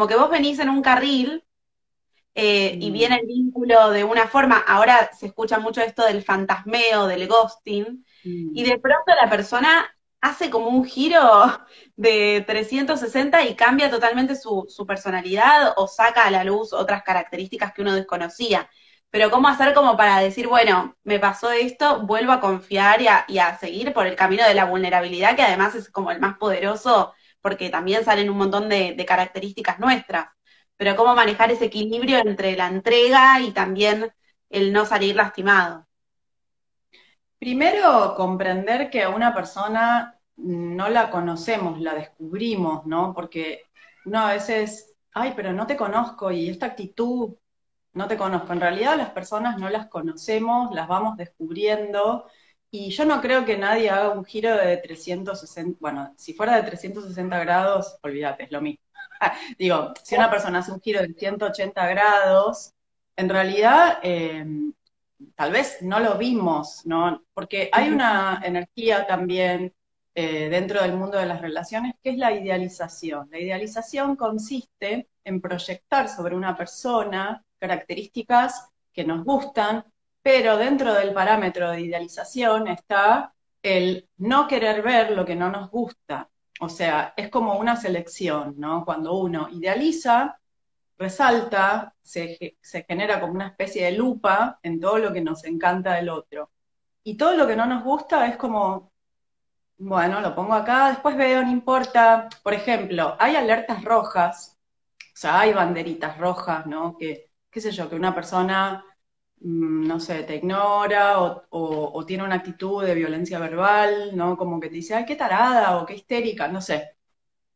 como que vos venís en un carril eh, y mm. viene el vínculo de una forma, ahora se escucha mucho esto del fantasmeo, del ghosting, mm. y de pronto la persona hace como un giro de 360 y cambia totalmente su, su, personalidad o saca a la luz otras características que uno desconocía. Pero cómo hacer como para decir, bueno, me pasó esto, vuelvo a confiar y a, seguir por el camino de la vulnerabilidad, que además es como el más poderoso, porque también salen un montón de, características nuestras. Pero cómo manejar ese equilibrio entre la entrega y también el no salir lastimado. Primero, comprender que a una persona no la conocemos, la descubrimos, ¿no? Porque uno a veces, ay, pero no te conozco y esta actitud no te conozco. En realidad las personas no las conocemos, las vamos descubriendo y yo no creo que nadie haga un giro de 360, bueno, si fuera de 360 grados, olvídate, es lo mismo. Digo, si una persona hace un giro de 180 grados, en realidad eh, tal vez no lo vimos, ¿no? Porque hay una energía también eh, dentro del mundo de las relaciones que es la idealización. La idealización consiste en proyectar sobre una persona características que nos gustan, pero dentro del parámetro de idealización está el no querer ver lo que no nos gusta. O sea, es como una selección, ¿no? Cuando uno idealiza, resalta, se, genera como una especie de lupa en todo lo que nos encanta del otro. Y todo lo que no nos gusta es como, bueno, lo pongo acá, después veo, no importa. Por ejemplo, hay alertas rojas, o sea, hay banderitas rojas, ¿no? Que, qué sé yo, que una persona, no sé, te ignora o, tiene una actitud de violencia verbal, ¿no? Como que te dice, ay, qué tarada o qué histérica, no sé.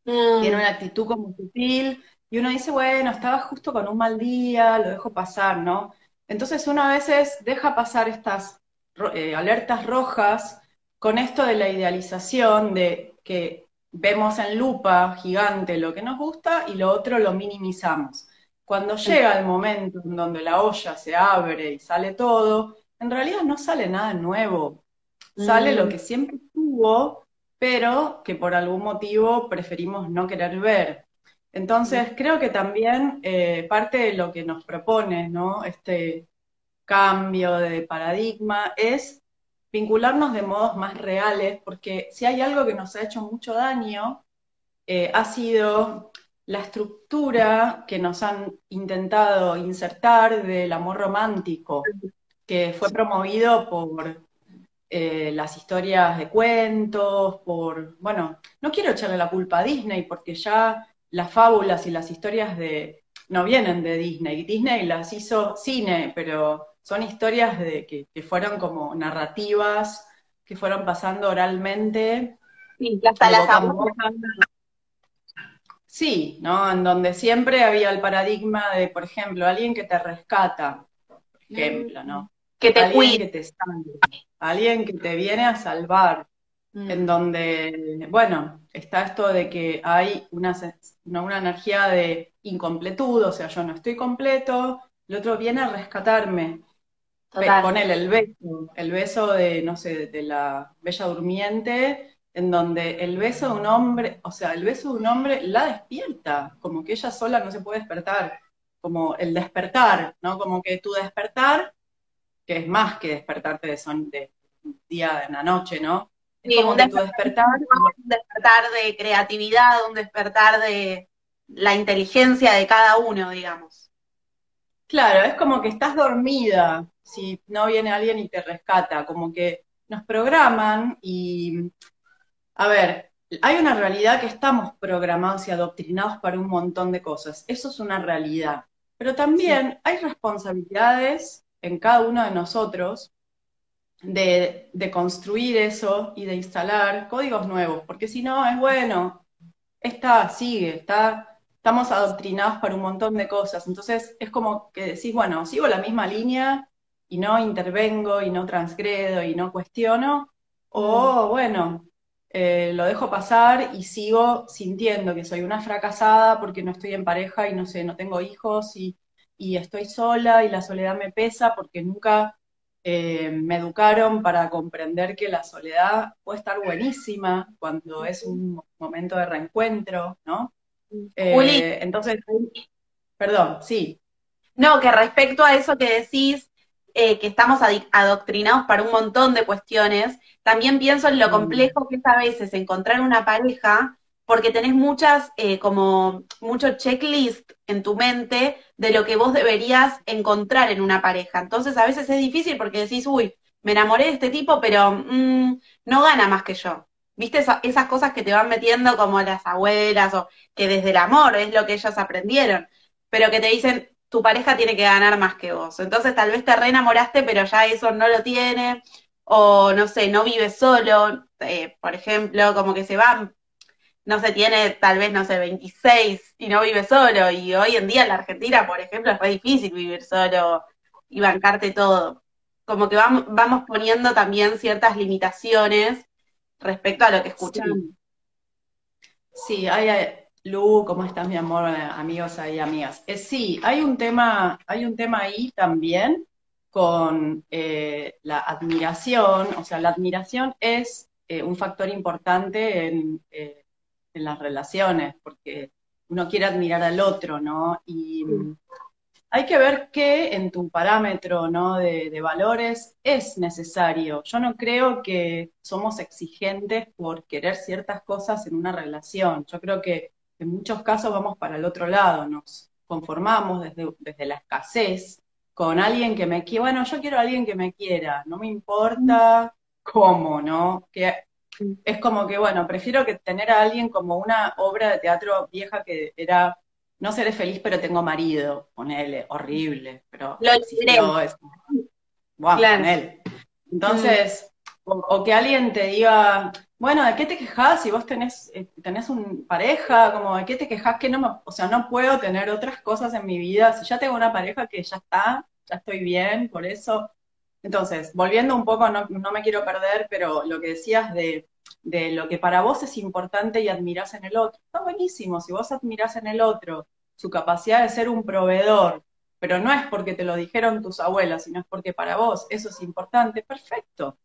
Mm. Tiene una actitud como sutil y uno dice, bueno, estaba justo con un mal día, lo dejo pasar, ¿no? Entonces uno a veces deja pasar estas eh, alertas rojas con esto de la idealización, de que vemos en lupa gigante lo que nos gusta y lo otro lo minimizamos. Cuando llega el momento en donde la olla se abre y sale todo, en realidad no sale nada nuevo. Sale lo mm. que siempre estuvo, pero que por algún motivo preferimos no querer ver. Entonces, creo que también eh, parte de lo que nos propone, ¿no? Este cambio de paradigma es vincularnos de modos más reales, porque si hay algo que nos ha hecho mucho daño, eh, ha sido la estructura que nos han intentado insertar del amor romántico, que fue promovido por eh, las historias de cuentos, por, bueno, no quiero echarle la culpa a Disney, porque ya las fábulas y las historias de no vienen de Disney. Disney las hizo cine, pero son historias de que, fueron como narrativas que fueron pasando oralmente. Sí, hasta las Sí, ¿no? En donde siempre había el paradigma de, por ejemplo, alguien que te rescata, por ejemplo, ¿no? Que te alguien que te salva, alguien que te viene a salvar, en mm. donde, bueno, está esto de que hay una, una, energía de incompletud, o sea, yo no estoy completo, el otro viene a rescatarme. Con él el beso, el beso de, no sé, de la bella durmiente, en donde el beso de un hombre, o sea, el beso de un hombre la despierta, como que ella sola no se puede despertar, como el despertar, ¿no? Como que tu despertar, que es más que despertarte de, son, de día, de una noche, ¿no? Sí, un despertar, un despertar de creatividad, un despertar de la inteligencia de cada uno, digamos. Claro, es como que estás dormida si no viene alguien y te rescata, como que nos programan y, a ver, hay una realidad que estamos programados y adoctrinados para un montón de cosas, eso es una realidad, pero también hay responsabilidades en cada uno de nosotros de, construir eso y de instalar códigos nuevos, porque si no, es bueno, está, sigue, está, estamos adoctrinados para un montón de cosas. Entonces es como que decís, bueno, sigo la misma línea y no intervengo y no transgredo y no cuestiono, o mm. bueno, eh, lo dejo pasar y sigo sintiendo que soy una fracasada porque no estoy en pareja y no sé, no tengo hijos y, y estoy sola y la soledad me pesa porque nunca eh, me educaron para comprender que la soledad puede estar buenísima cuando es un momento de reencuentro, ¿no? Eh, entonces, perdón, sí. No, que respecto a eso que decís, eh, que estamos adoctrinados para un montón de cuestiones, también pienso en lo mm. complejo que es a veces encontrar una pareja, porque tenés muchas, eh, como mucho checklist en tu mente de lo que vos deberías encontrar en una pareja. Entonces a veces es difícil porque decís, uy, me enamoré de este tipo, pero mm, no gana más que yo. ¿Viste esas cosas que te van metiendo como las abuelas o que desde el amor es lo que ellos aprendieron, pero que te dicen, tu pareja tiene que ganar más que vos. Entonces tal vez te reenamoraste, pero ya eso no lo tiene, o no sé, no vive solo, eh, por ejemplo, como que se va, no se tiene tal vez, no sé, 26 y no vive solo, y hoy en día en la Argentina, por ejemplo, es muy difícil vivir solo y bancarte todo. Como que vamos, vamos poniendo también ciertas limitaciones respecto a lo que escuchamos. Sí, hay, Lu, ¿cómo estás, mi amor? Amigos y amigas. Eh, sí, hay un tema, hay un tema ahí también con eh, la admiración, o sea, la admiración es eh, un factor importante en, las relaciones, porque uno quiere admirar al otro, ¿no? Y hay que ver qué en tu parámetro ¿no? de, valores es necesario. Yo no creo que somos exigentes por querer ciertas cosas en una relación. Yo creo que en muchos casos vamos para el otro lado, nos conformamos desde, desde la escasez con alguien que me quiera. Bueno, yo quiero a alguien que me quiera, no me importa cómo, ¿no? Que es como que, bueno, prefiero que tener a alguien como una obra de teatro vieja que era no seré feliz, pero tengo marido, ponele, horrible, pero lo es, él. Entonces, o, que alguien te diga, bueno, ¿de qué te quejas si vos tenés, eh, tenés un pareja? Como, ¿de qué te quejas que no me, o sea, no puedo tener otras cosas en mi vida? Si ya tengo una pareja que ya está, ya estoy bien, por eso. Entonces, volviendo un poco, no, no me quiero perder, pero lo que decías de, de lo que para vos es importante y admirás en el otro, está buenísimo. Si vos admirás en el otro su capacidad de ser un proveedor, pero no es porque te lo dijeron tus abuelas, sino es porque para vos eso es importante, perfecto.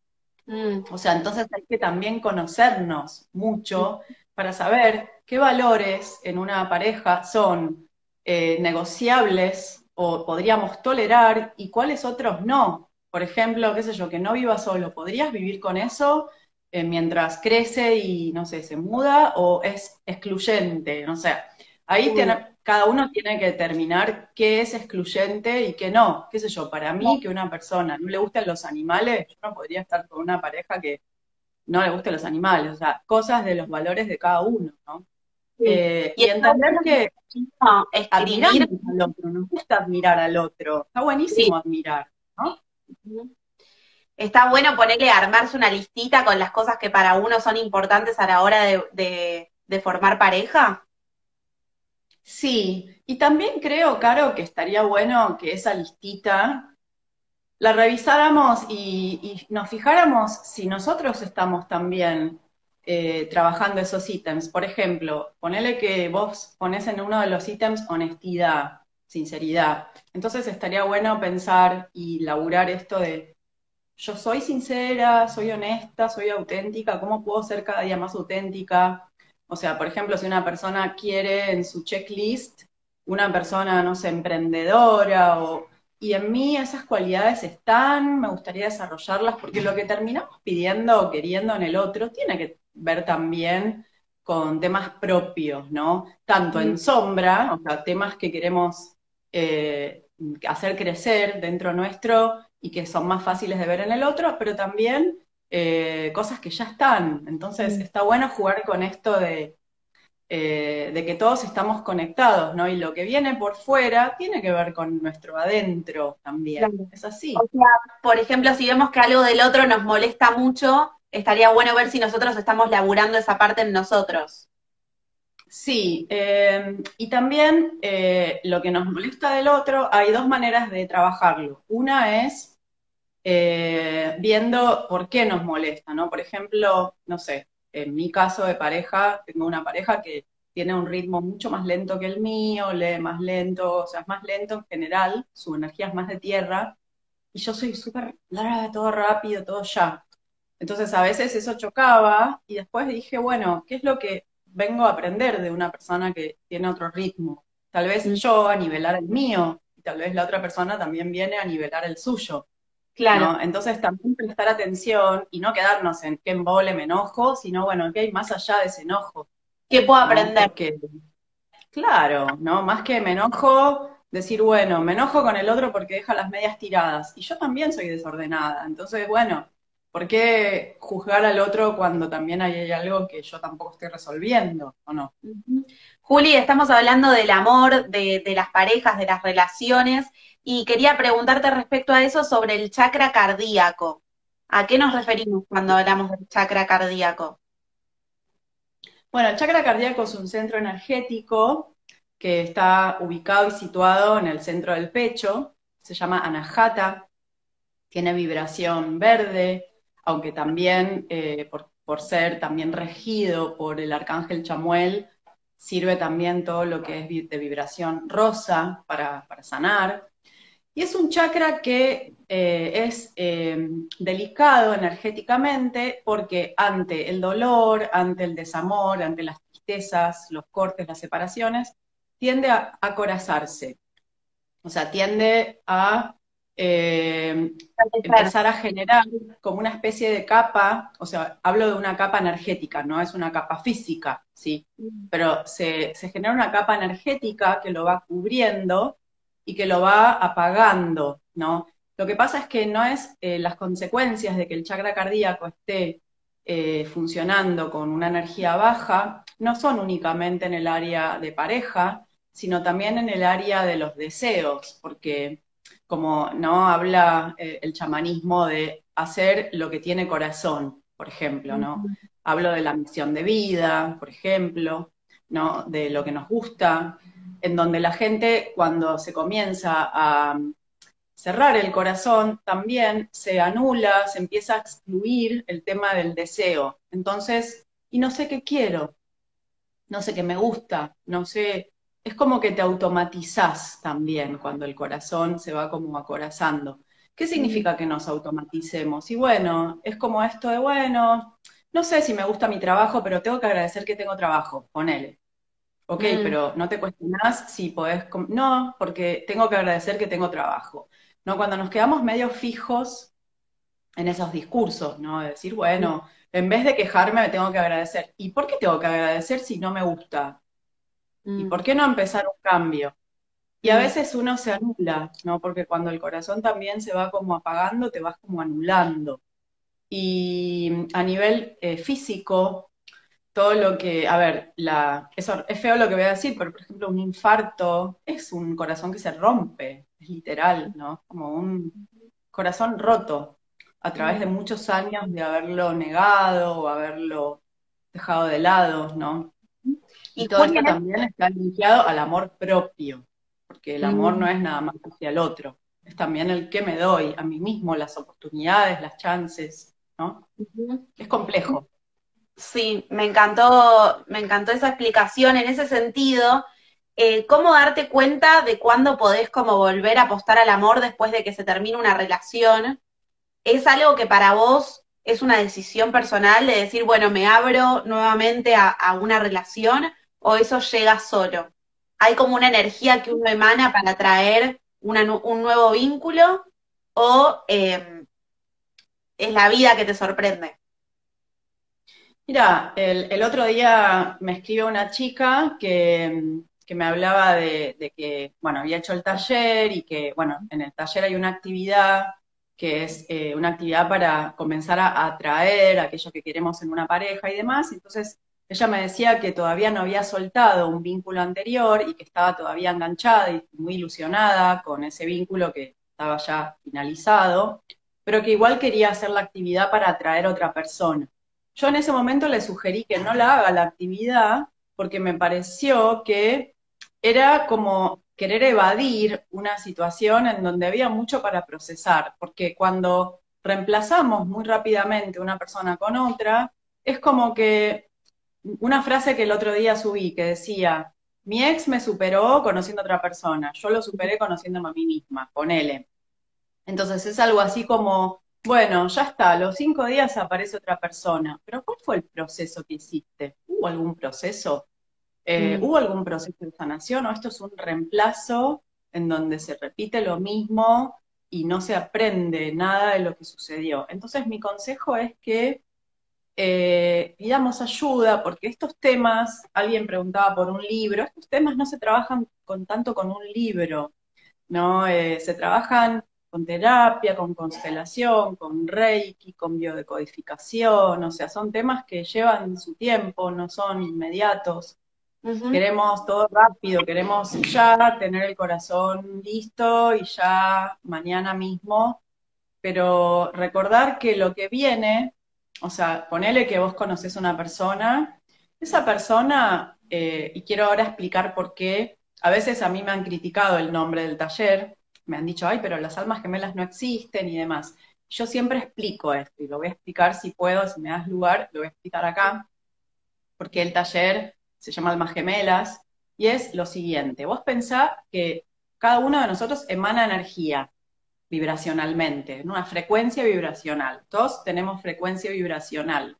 Mm. O sea, entonces hay que también conocernos mucho para saber qué valores en una pareja son eh, negociables o podríamos tolerar y cuáles otros no. Por ejemplo, qué sé yo, que no viva solo, ¿podrías vivir con eso eh, mientras crece y, no sé, se muda o es excluyente? No sé, ahí tiene, cada uno tiene que determinar qué es excluyente y qué no. ¿Qué sé yo? Para mí, que una persona no le gustan los animales, yo no podría estar con una pareja que no le gusten los animales. O sea, cosas de los valores de cada uno, ¿no? Eh, y, entender que no, admirar al otro, nos gusta admirar al otro. Está buenísimo admirar, ¿no? Está bueno ponerle, armarse una listita con las cosas que para uno son importantes a la hora de formar pareja. Sí, y también creo, Caro, que estaría bueno que esa listita la revisáramos y, nos fijáramos si nosotros estamos también eh, trabajando esos ítems. Por ejemplo, ponele que vos pones en uno de los ítems honestidad, sinceridad. Entonces estaría bueno pensar y laburar esto de yo soy sincera, soy honesta, soy auténtica, ¿cómo puedo ser cada día más auténtica? O sea, por ejemplo, si una persona quiere en su checklist una persona, no sé, emprendedora o... Y en mí esas cualidades están, me gustaría desarrollarlas, porque lo que terminamos pidiendo o queriendo en el otro tiene que ver también con temas propios, ¿no? Tanto en sombra, o sea, temas que queremos eh, hacer crecer dentro nuestro y que son más fáciles de ver en el otro, pero también eh, cosas que ya están. Entonces mm. está bueno jugar con esto de, eh, de que todos estamos conectados, ¿no? Y lo que viene por fuera tiene que ver con nuestro adentro también. Es así. O sea, por ejemplo, si vemos que algo del otro nos molesta mucho, estaría bueno ver si nosotros estamos laburando esa parte en nosotros. Sí, eh, y también lo que nos molesta del otro, hay dos maneras de trabajarlo. Una es eh, viendo por qué nos molesta, ¿no? Por ejemplo, no sé, en mi caso de pareja, tengo una pareja que tiene un ritmo mucho más lento que el mío, lee más lento, o sea, es más lento en general, su energía es más de tierra, y yo soy súper, todo rápido, todo ya. Entonces a veces eso chocaba, y después dije, bueno, ¿qué es lo que vengo a aprender de una persona que tiene otro ritmo. Tal vez yo a nivelar el mío, y tal vez la otra persona también viene a nivelar el suyo. Claro. Entonces también prestar atención y no quedarnos en qué embole me enojo, sino bueno, qué hay más allá de ese enojo. ¿Qué puedo aprender? claro, ¿no? Más que me enojo, decir, bueno, me enojo con el otro porque deja las medias tiradas. Y yo también soy desordenada. Entonces, bueno, ¿por qué juzgar al otro cuando también hay algo que yo tampoco estoy resolviendo, o no? Juli, estamos hablando del amor, de, de las parejas, de las relaciones, y quería preguntarte respecto a eso sobre el chakra cardíaco. ¿A qué nos referimos cuando hablamos del chakra cardíaco? Bueno, el chakra cardíaco es un centro energético que está ubicado y situado en el centro del pecho, se llama anahata, tiene vibración verde, aunque también eh, por, ser también regido por el arcángel Chamuel, sirve también todo lo que es de vibración rosa para sanar. Y es un chakra que eh, es eh, delicado energéticamente porque ante el dolor, ante el desamor, ante las tristezas, los cortes, las separaciones, tiende a acorazarse. O sea, tiende a eh, empezar a generar como una especie de capa, o sea, hablo de una capa energética, no es una capa física, ¿sí? Mm. Pero se, se genera una capa energética que lo va cubriendo y que lo va apagando, ¿no? Lo que pasa es que no es eh, las consecuencias de que el chakra cardíaco esté eh, funcionando con una energía baja, no son únicamente en el área de pareja, sino también en el área de los deseos, porque como no habla eh, el chamanismo de hacer lo que tiene corazón, por ejemplo, ¿no? Hablo de la misión de vida, por ejemplo, ¿no? De lo que nos gusta, en donde la gente cuando se comienza a cerrar el corazón, también se anula, se empieza a excluir el tema del deseo. Entonces, y no sé qué quiero, no sé qué me gusta, no sé, es como que te automatizás también cuando el corazón se va como acorazando. ¿Qué significa que nos automaticemos? Y bueno, es como esto de, bueno, no sé si me gusta mi trabajo, pero tengo que agradecer que tengo trabajo, ponele. Ok, mm. pero no te cuestionás si podés... No, porque tengo que agradecer que tengo trabajo. ¿No? Cuando nos quedamos medio fijos en esos discursos, ¿no? De decir, bueno, en vez de quejarme me tengo que agradecer. ¿Y por qué tengo que agradecer si no me gusta? ¿Y mm. por qué no empezar un cambio? Y a mm. veces uno se anula, ¿no? Porque cuando el corazón también se va como apagando, te vas como anulando. Y a nivel eh, físico, todo lo que, a ver, la, eso es feo lo que voy a decir, pero por ejemplo un infarto es un corazón que se rompe, es literal, ¿no? Como un corazón roto a través de muchos años de haberlo negado o haberlo dejado de lado, ¿no? Y, todo esto también está linkado al amor propio, porque el amor no es nada más hacia el otro, es también el que me doy a mí mismo, las oportunidades, las chances, ¿no? Es complejo. Sí, me encantó, me encantó esa explicación en ese sentido. Eh, ¿Cómo darte cuenta de cuándo podés como volver a apostar al amor después de que se termine una relación? ¿Es algo que para vos es una decisión personal de decir, bueno, me abro nuevamente a, una relación o eso llega solo? ¿Hay como una energía que uno emana para traer un nuevo vínculo o eh, es la vida que te sorprende? Mira, el, otro día me escribió una chica que, me hablaba de, que, bueno, había hecho el taller y que, bueno, en el taller hay una actividad que es eh, una actividad para comenzar a atraer aquello que queremos en una pareja y demás. Entonces, ella me decía que todavía no había soltado un vínculo anterior y que estaba todavía enganchada y muy ilusionada con ese vínculo que estaba ya finalizado, pero que igual quería hacer la actividad para atraer a otra persona. Yo en ese momento le sugerí que no la haga la actividad porque me pareció que era como querer evadir una situación en donde había mucho para procesar, porque cuando reemplazamos muy rápidamente una persona con otra, es como que una frase que el otro día subí que decía, mi ex me superó conociendo a otra persona, yo lo superé conociéndome a mí misma, ponele. Entonces es algo así como, bueno, ya está, los cinco días aparece otra persona, pero ¿cuál fue el proceso que hiciste? ¿hubo algún proceso? Eh, mm. ¿Hubo algún proceso de sanación o esto es un reemplazo en donde se repite lo mismo y no se aprende nada de lo que sucedió? Entonces mi consejo es que eh, pidamos ayuda, porque estos temas, alguien preguntaba por un libro, estos temas no se trabajan con tanto con un libro, ¿no? Eh, se trabajan con terapia, con constelación, con reiki, con biodecodificación, o sea, son temas que llevan su tiempo, no son inmediatos. Queremos todo rápido, queremos ya tener el corazón listo y ya mañana mismo, pero recordar que lo que viene, o sea, ponele que vos conoces una persona, esa persona, eh, y quiero ahora explicar por qué, a veces a mí me han criticado el nombre del taller, me han dicho, ay, pero las almas gemelas no existen y demás. Yo siempre explico esto y lo voy a explicar si puedo, si me das lugar, lo voy a explicar acá, porque el taller se llama Almas Gemelas y es lo siguiente, vos pensá que cada uno de nosotros emana energía vibracionalmente, en una frecuencia vibracional. Todos tenemos frecuencia vibracional.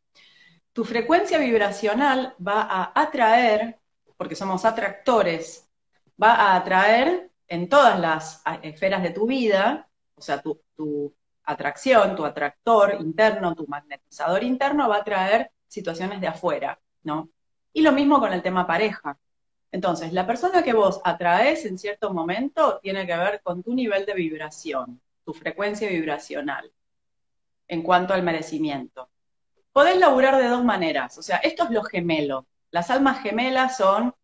Tu frecuencia vibracional va a atraer, porque somos atractores, va a atraer en todas las esferas de tu vida, o sea, tu, atracción, tu atractor interno, tu magnetizador interno va a traer situaciones de afuera, ¿no? Y lo mismo con el tema pareja. Entonces, la persona que vos atraes en cierto momento tiene que ver con tu nivel de vibración, tu frecuencia vibracional, en cuanto al merecimiento. Podés laburar de dos maneras, o sea, esto es lo gemelo. Las almas gemelas son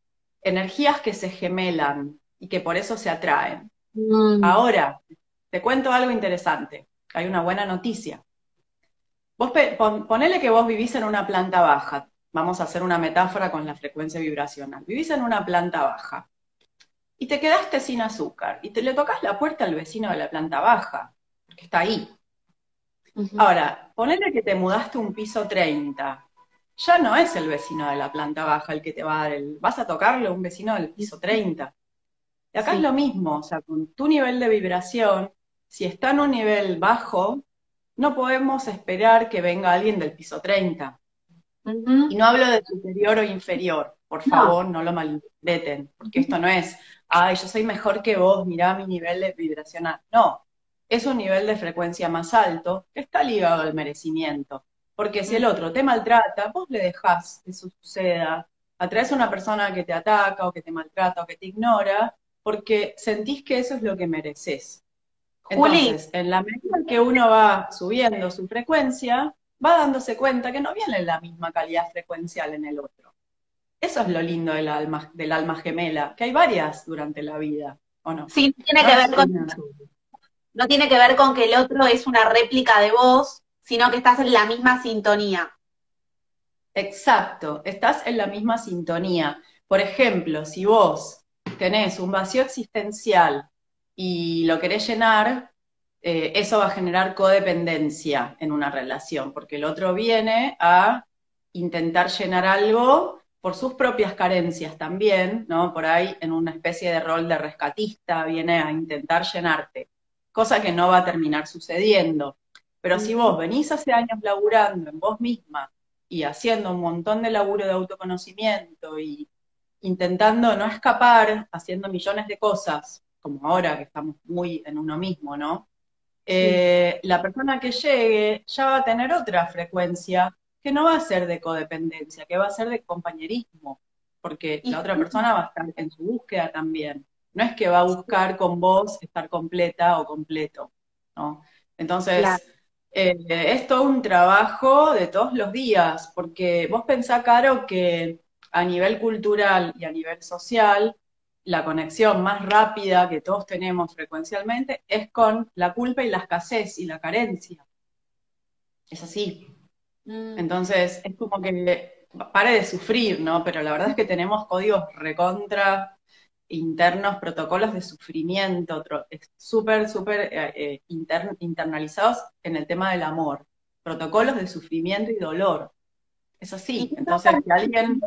energías que se gemelan, y que por eso se atraen. Mm. Ahora, te cuento algo interesante. Hay una buena noticia. Vos ponele que vos vivís en una planta baja. Vamos a hacer una metáfora con la frecuencia vibracional. Vivís en una planta baja y te quedaste sin azúcar y te le tocas la puerta al vecino de la planta baja, porque está ahí. Ahora, ponele que te mudaste un piso 30. Ya no es el vecino de la planta baja el que te va a dar el. Vas a tocarle a un vecino del piso 30. Y acá es lo mismo, o sea, con tu nivel de vibración, si está en un nivel bajo, no podemos esperar que venga alguien del piso 30. Y no hablo de superior o inferior, por favor, no, lo malinterpreten, porque esto no es, ay, yo soy mejor que vos, mirá mi nivel de vibracional. No, es un nivel de frecuencia más alto que está ligado al merecimiento. Porque si el otro te maltrata, vos le dejás que eso suceda, atraes a una persona que te ataca o que te maltrata o que te ignora, porque sentís que eso es lo que mereces. Entonces, en la medida que uno va subiendo su frecuencia, va dándose cuenta que no viene la misma calidad frecuencial en el otro. Eso es lo lindo del alma, del alma gemela, que hay varias durante la vida, ¿o no? Sí, tiene que ver con, no tiene que ver con que el otro es una réplica de vos, sino que estás en la misma sintonía. Exacto, estás en la misma sintonía. Por ejemplo, si vos tenés un vacío existencial y lo querés llenar, eh, eso va a generar codependencia en una relación, porque el otro viene a intentar llenar algo por sus propias carencias también, ¿no? Por ahí en una especie de rol de rescatista viene a intentar llenarte, cosa que no va a terminar sucediendo. Pero si vos venís hace años laburando en vos misma y haciendo un montón de laburo de autoconocimiento y intentando no escapar, haciendo millones de cosas, como ahora que estamos muy en uno mismo, ¿no? Eh, la persona que llegue ya va a tener otra frecuencia que no va a ser de codependencia, que va a ser de compañerismo, porque la otra persona va a estar en su búsqueda también. No es que va a buscar con vos estar completa o completo, ¿no? Entonces, eh, es todo un trabajo de todos los días, porque vos pensás, Caro, que a nivel cultural y a nivel social, la conexión más rápida que todos tenemos frecuencialmente es con la culpa y la escasez y la carencia. Es así. Mm. Entonces, es como que pare de sufrir, ¿no? Pero la verdad es que tenemos códigos recontra internos, protocolos de sufrimiento, súper, súper eh, eh, internalizados en el tema del amor. Protocolos de sufrimiento y dolor. Es así. Entonces, alguien.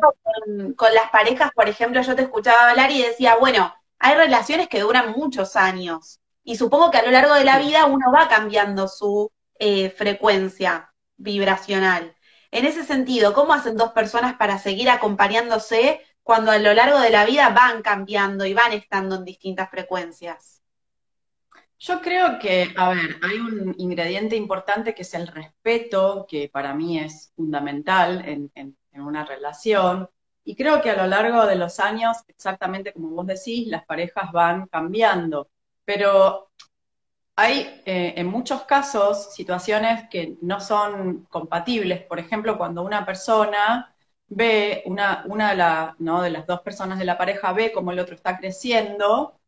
Con, las parejas, por ejemplo, yo te escuchaba hablar y decía, bueno, hay relaciones que duran muchos años. Y supongo que a lo largo de la vida uno va cambiando su eh, frecuencia vibracional. En ese sentido, ¿cómo hacen dos personas para seguir acompañándose cuando a lo largo de la vida van cambiando y van estando en distintas frecuencias? Yo creo que, a ver, hay un ingrediente importante que es el respeto, que para mí es fundamental en, una relación. Y creo que a lo largo de los años, exactamente como vos decís, las parejas van cambiando. Pero hay eh, en muchos casos situaciones que no son compatibles. Por ejemplo, cuando una persona ve, una, de, ¿no? de las dos personas de la pareja ve cómo el otro está creciendo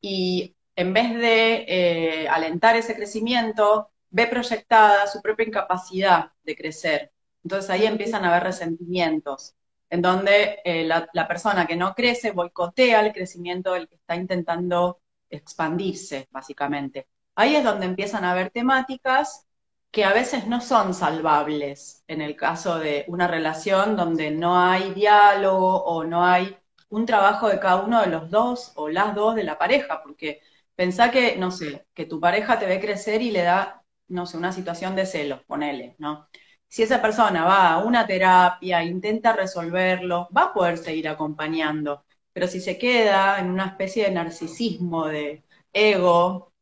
y en vez de eh, alentar ese crecimiento, ve proyectada su propia incapacidad de crecer. Entonces ahí empiezan a haber resentimientos, en donde eh, la, persona que no crece boicotea el crecimiento del que está intentando expandirse, básicamente. Ahí es donde empiezan a haber temáticas que a veces no son salvables en el caso de una relación donde no hay diálogo o no hay un trabajo de cada uno de los dos o las dos de la pareja, porque Pensá que, no sé, que tu pareja te ve crecer y le da, no sé, una situación de celos, ponele, ¿no? Si esa persona va a una terapia, intenta resolverlo, va a poder seguir acompañando. Pero si se queda en una especie de narcisismo, de ego,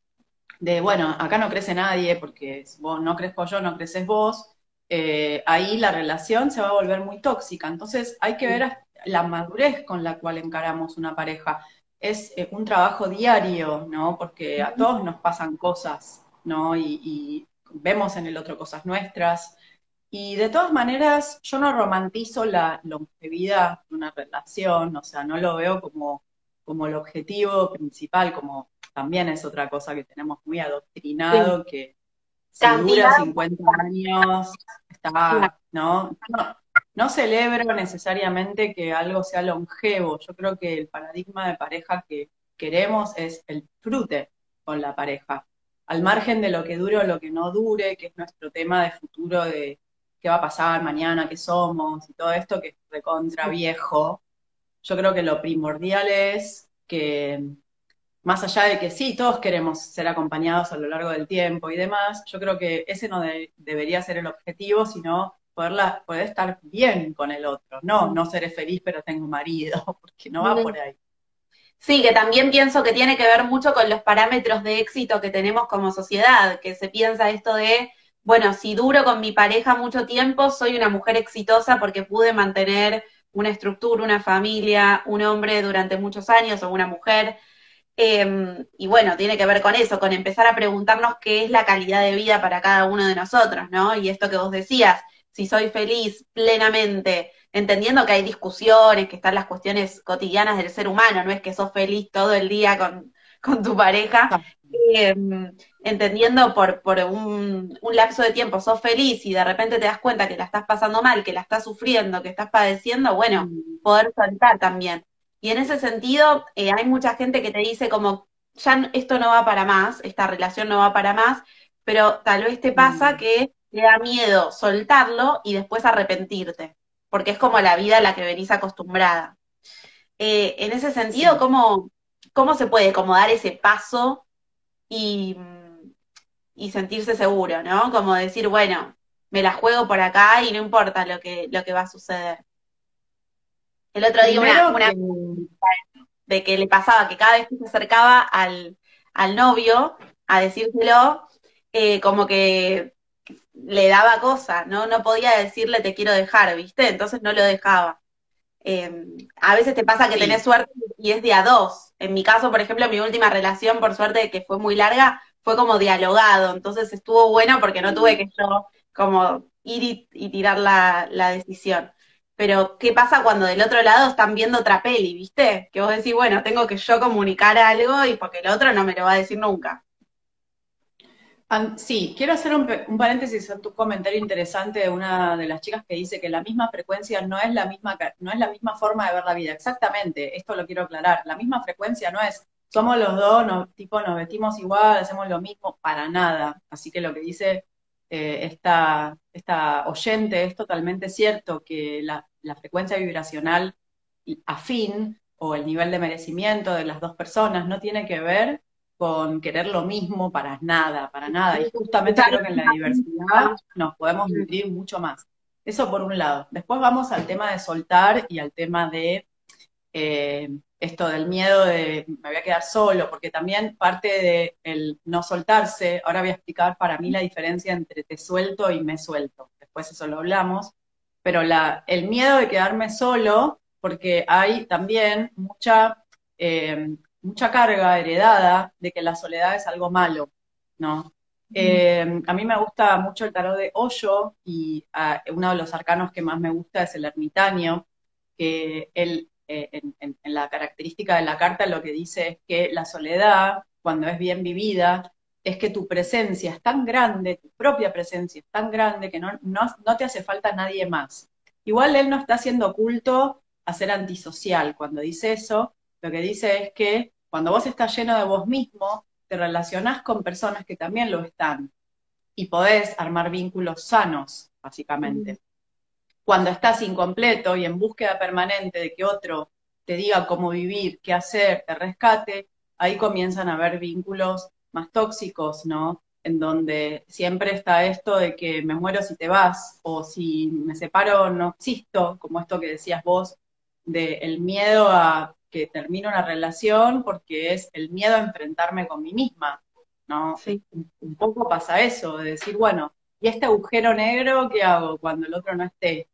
de, bueno, acá no crece nadie porque vos no crezco yo, no creces vos, eh, ahí la relación se va a volver muy tóxica. Entonces hay que ver la madurez con la cual encaramos una pareja es eh, un trabajo diario, ¿no? Porque a todos nos pasan cosas, ¿no? Y, vemos en el otro cosas nuestras. Y de todas maneras, yo no romantizo la longevidad de una relación, o sea, no lo veo como, como el objetivo principal, como también es otra cosa que tenemos muy adoctrinado, que si dura 50 años, está, ¿no? no no celebro necesariamente que algo sea longevo. Yo creo que el paradigma de pareja que queremos es el frute con la pareja. Al margen de lo que dure o lo que no dure, que es nuestro tema de futuro de qué va a pasar mañana, qué somos y todo esto que es recontra viejo, yo creo que lo primordial es que, más allá de que sí, todos queremos ser acompañados a lo largo del tiempo y demás, yo creo que ese no debería ser el objetivo, sino poderla, poder estar bien con el otro, no, no seré feliz pero tengo marido, porque no va por ahí. Sí, que también pienso que tiene que ver mucho con los parámetros de éxito que tenemos como sociedad, que se piensa esto de, bueno, si duro con mi pareja mucho tiempo, soy una mujer exitosa porque pude mantener una estructura, una familia, un hombre durante muchos años o una mujer. Em, y bueno, tiene que ver con eso, con empezar a preguntarnos qué es la calidad de vida para cada uno de nosotros, ¿no? Y esto que vos decías, si soy feliz plenamente, entendiendo que hay discusiones, que están las cuestiones cotidianas del ser humano, no es que sos feliz todo el día con, tu pareja, em, entendiendo por, por un, lapso de tiempo sos feliz y de repente te das cuenta que la estás pasando mal, que la estás sufriendo, que estás padeciendo, bueno, mm. poder soltar también. Y en ese sentido, eh, hay mucha gente que te dice como, ya esto no va para más, esta relación no va para más, pero tal vez te pasa mm. que te da miedo soltarlo y después arrepentirte, porque es como la vida a la que venís acostumbrada. Eh, en ese sentido, ¿cómo, ¿cómo se puede como dar ese paso y, y sentirse seguro, ¿no? Como decir, bueno, me la juego por acá y no importa lo que, lo que va a suceder. El otro día una, de que le pasaba que cada vez que se acercaba al, al novio a decírselo, eh, como que le daba cosa, ¿no? No podía decirle te quiero dejar, ¿viste? Entonces no lo dejaba. Em, a veces te pasa que tenés suerte y es de a dos. En mi caso, por ejemplo, mi última relación, por suerte, que fue muy larga, fue como dialogado. Entonces estuvo bueno porque no tuve que yo como ir y, tirar la, la, decisión. Pero, ¿qué pasa cuando del otro lado están viendo otra peli, viste? Que vos decís, bueno, tengo que yo comunicar algo y porque el otro no me lo va a decir nunca. Sí, quiero hacer un, paréntesis a tu comentario interesante de una de las chicas que dice que la misma frecuencia no es la misma, no es la misma forma de ver la vida. Exactamente, esto lo quiero aclarar. La misma frecuencia no es somos los dos, no, tipo nos vestimos igual, hacemos lo mismo, para nada. Así que lo que dice eh, esta, esta oyente es totalmente cierto, que la, la frecuencia vibracional afín o el nivel de merecimiento de las dos personas no tiene que ver con querer lo mismo para nada, para nada. Y justamente creo que en la diversidad nos podemos nutrir mucho más. Eso por un lado. Después vamos al tema de soltar y al tema de eh, esto del miedo de me voy a quedar solo, porque también parte de el no soltarse, ahora voy a explicar para mí la diferencia entre te suelto y me suelto, después eso lo hablamos, pero la, el miedo de quedarme solo, porque hay también mucha, eh, mucha carga heredada de que la soledad es algo malo, ¿no? Eh, a mí me gusta mucho el tarot de Hoyo y ah, uno de los arcanos que más me gusta es el ermitaño, que él eh, en, la característica de la carta lo que dice es que la soledad, cuando es bien vivida, es que tu presencia es tan grande, tu propia presencia es tan grande que no, no, te hace falta nadie más. Igual él no está haciendo culto a ser antisocial. Cuando dice eso, lo que dice es que cuando vos estás lleno de vos mismo, te relacionás con personas que también lo están y podés armar vínculos sanos, básicamente cuando estás incompleto y en búsqueda permanente de que otro te diga cómo vivir, qué hacer, te rescate, ahí comienzan a haber vínculos más tóxicos, ¿no? En donde siempre está esto de que me muero si te vas, o si me separo no existo, como esto que decías vos, de el miedo a que termine una relación porque es el miedo a enfrentarme con mí misma, ¿no? Sí. Un poco pasa eso, de decir, bueno, ¿y este agujero negro qué hago cuando el otro no esté?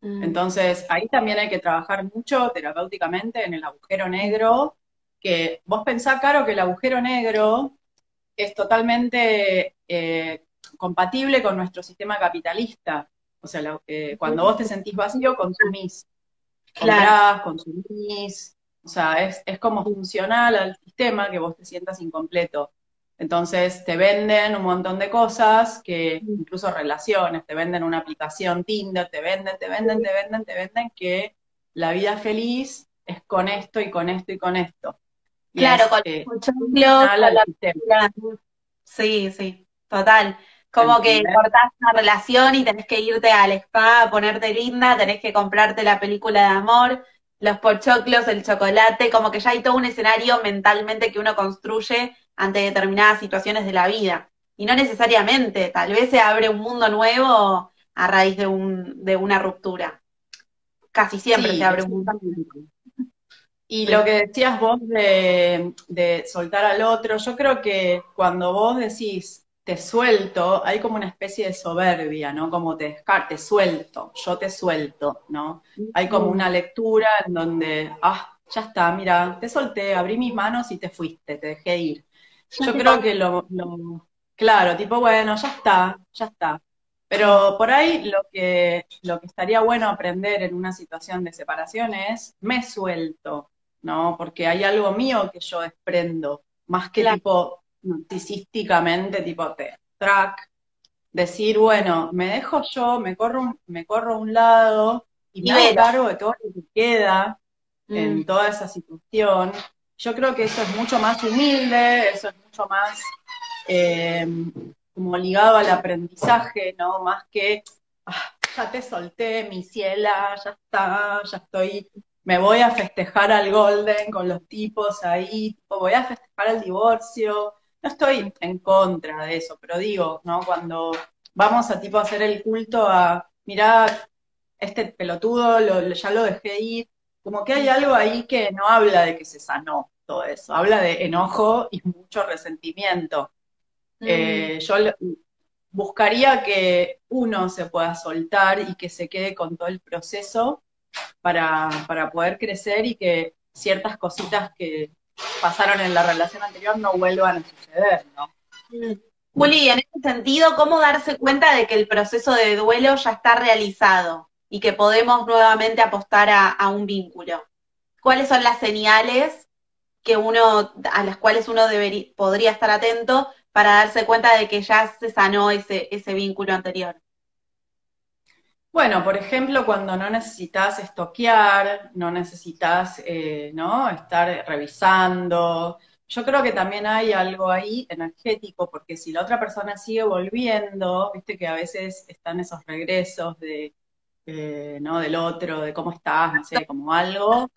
Mm. Entonces, ahí también hay que trabajar mucho terapéuticamente en el agujero negro, que vos pensás, Caro, que el agujero negro es totalmente eh, compatible con nuestro sistema capitalista. O sea, eh, cuando vos te sentís vacío, consumís. Comprás, consumís. O sea, es, es como funcional al sistema que vos te sientas incompleto. Entonces te venden un montón de cosas, que incluso relaciones, te venden una aplicación Tinder, te venden, te venden, te venden, te venden que la vida feliz es con esto y con esto y con esto. claro, con eh, Sí, sí, total. Como que cortás una relación y tenés que irte al spa, ponerte linda, tenés que comprarte la película de amor, los pochoclos, el chocolate, como que ya hay todo un escenario mentalmente que uno construye ante determinadas situaciones de la vida. Y no necesariamente, tal vez se abre un mundo nuevo a raíz de, un, de una ruptura. Casi siempre se abre un mundo nuevo. Y lo que decías vos de, de, soltar al otro, yo creo que cuando vos decís te suelto, hay como una especie de soberbia, ¿no? Como te, te suelto, yo te suelto, ¿no? Hay como una lectura en donde, ah, ya está, mira, te solté, abrí mis manos y te fuiste, te dejé ir. Yo creo que lo, claro, tipo, bueno, ya está, ya está. Pero por ahí lo que, lo que estaría bueno aprender en una situación de separación es, me suelto, ¿no? Porque hay algo mío que yo desprendo, más que tipo narcisísticamente, tipo te track, decir, bueno, me dejo yo, me corro, me corro a un lado y me hago cargo de todo lo que queda en mm. toda esa situación yo creo que eso es mucho más humilde, eso es mucho más eh, como ligado al aprendizaje, ¿no? Más que, ah, ya te solté, mi ciela, ya está, ya estoy, me voy a festejar al Golden con los tipos ahí, voy a festejar el divorcio. No estoy en contra de eso, pero digo, ¿no? Cuando vamos a tipo hacer el culto a, mirar, este pelotudo ya lo dejé ir, como que hay algo ahí que no habla de que se sanó todo eso, habla de enojo y mucho resentimiento. Mm. Eh, yo buscaría que uno se pueda soltar y que se quede con todo el proceso para, poder crecer y que ciertas cositas que pasaron en la relación anterior no vuelvan a suceder, ¿no? Mm. Juli, en ese sentido, ¿cómo darse cuenta de que el proceso de duelo ya está realizado? y que podemos nuevamente apostar a, un vínculo. ¿Cuáles son las señales que uno, a las cuales uno debería, podría estar atento para darse cuenta de que ya se sanó ese, ese vínculo anterior? Bueno, por ejemplo, cuando no necesitas estoquear, no necesitas eh, ¿no? estar revisando. Yo creo que también hay algo ahí energético, porque si la otra persona sigue volviendo, viste que a veces están esos regresos de eh, ¿no? Del otro, de cómo estás, no sé, como algo,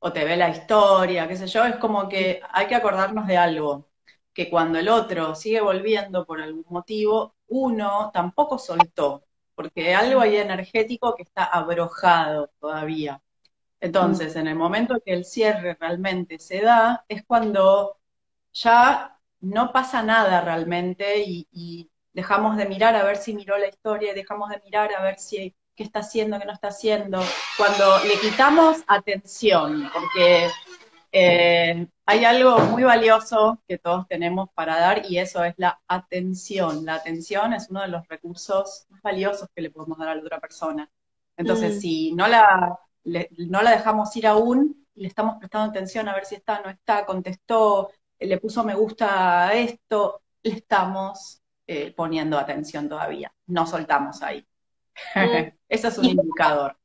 o te ve la historia, qué sé yo, es como que hay que acordarnos de algo, que cuando el otro sigue volviendo por algún motivo, uno tampoco soltó, porque algo ahí energético que está abrojado todavía. Entonces, en el momento que el cierre realmente se da, es cuando ya no pasa nada realmente y, dejamos de mirar a ver si miró la historia, dejamos de mirar a ver si qué está haciendo, qué no está haciendo, cuando le quitamos atención, porque eh, hay algo muy valioso que todos tenemos para dar y eso es la atención. La atención es uno de los recursos más valiosos que le podemos dar a la otra persona. Entonces, mm. si no la, no la dejamos ir aún, le estamos prestando atención a ver si está, no está, contestó, le puso me gusta a esto, le estamos eh, poniendo atención todavía, no soltamos ahí. Mm. Eso es un indicador.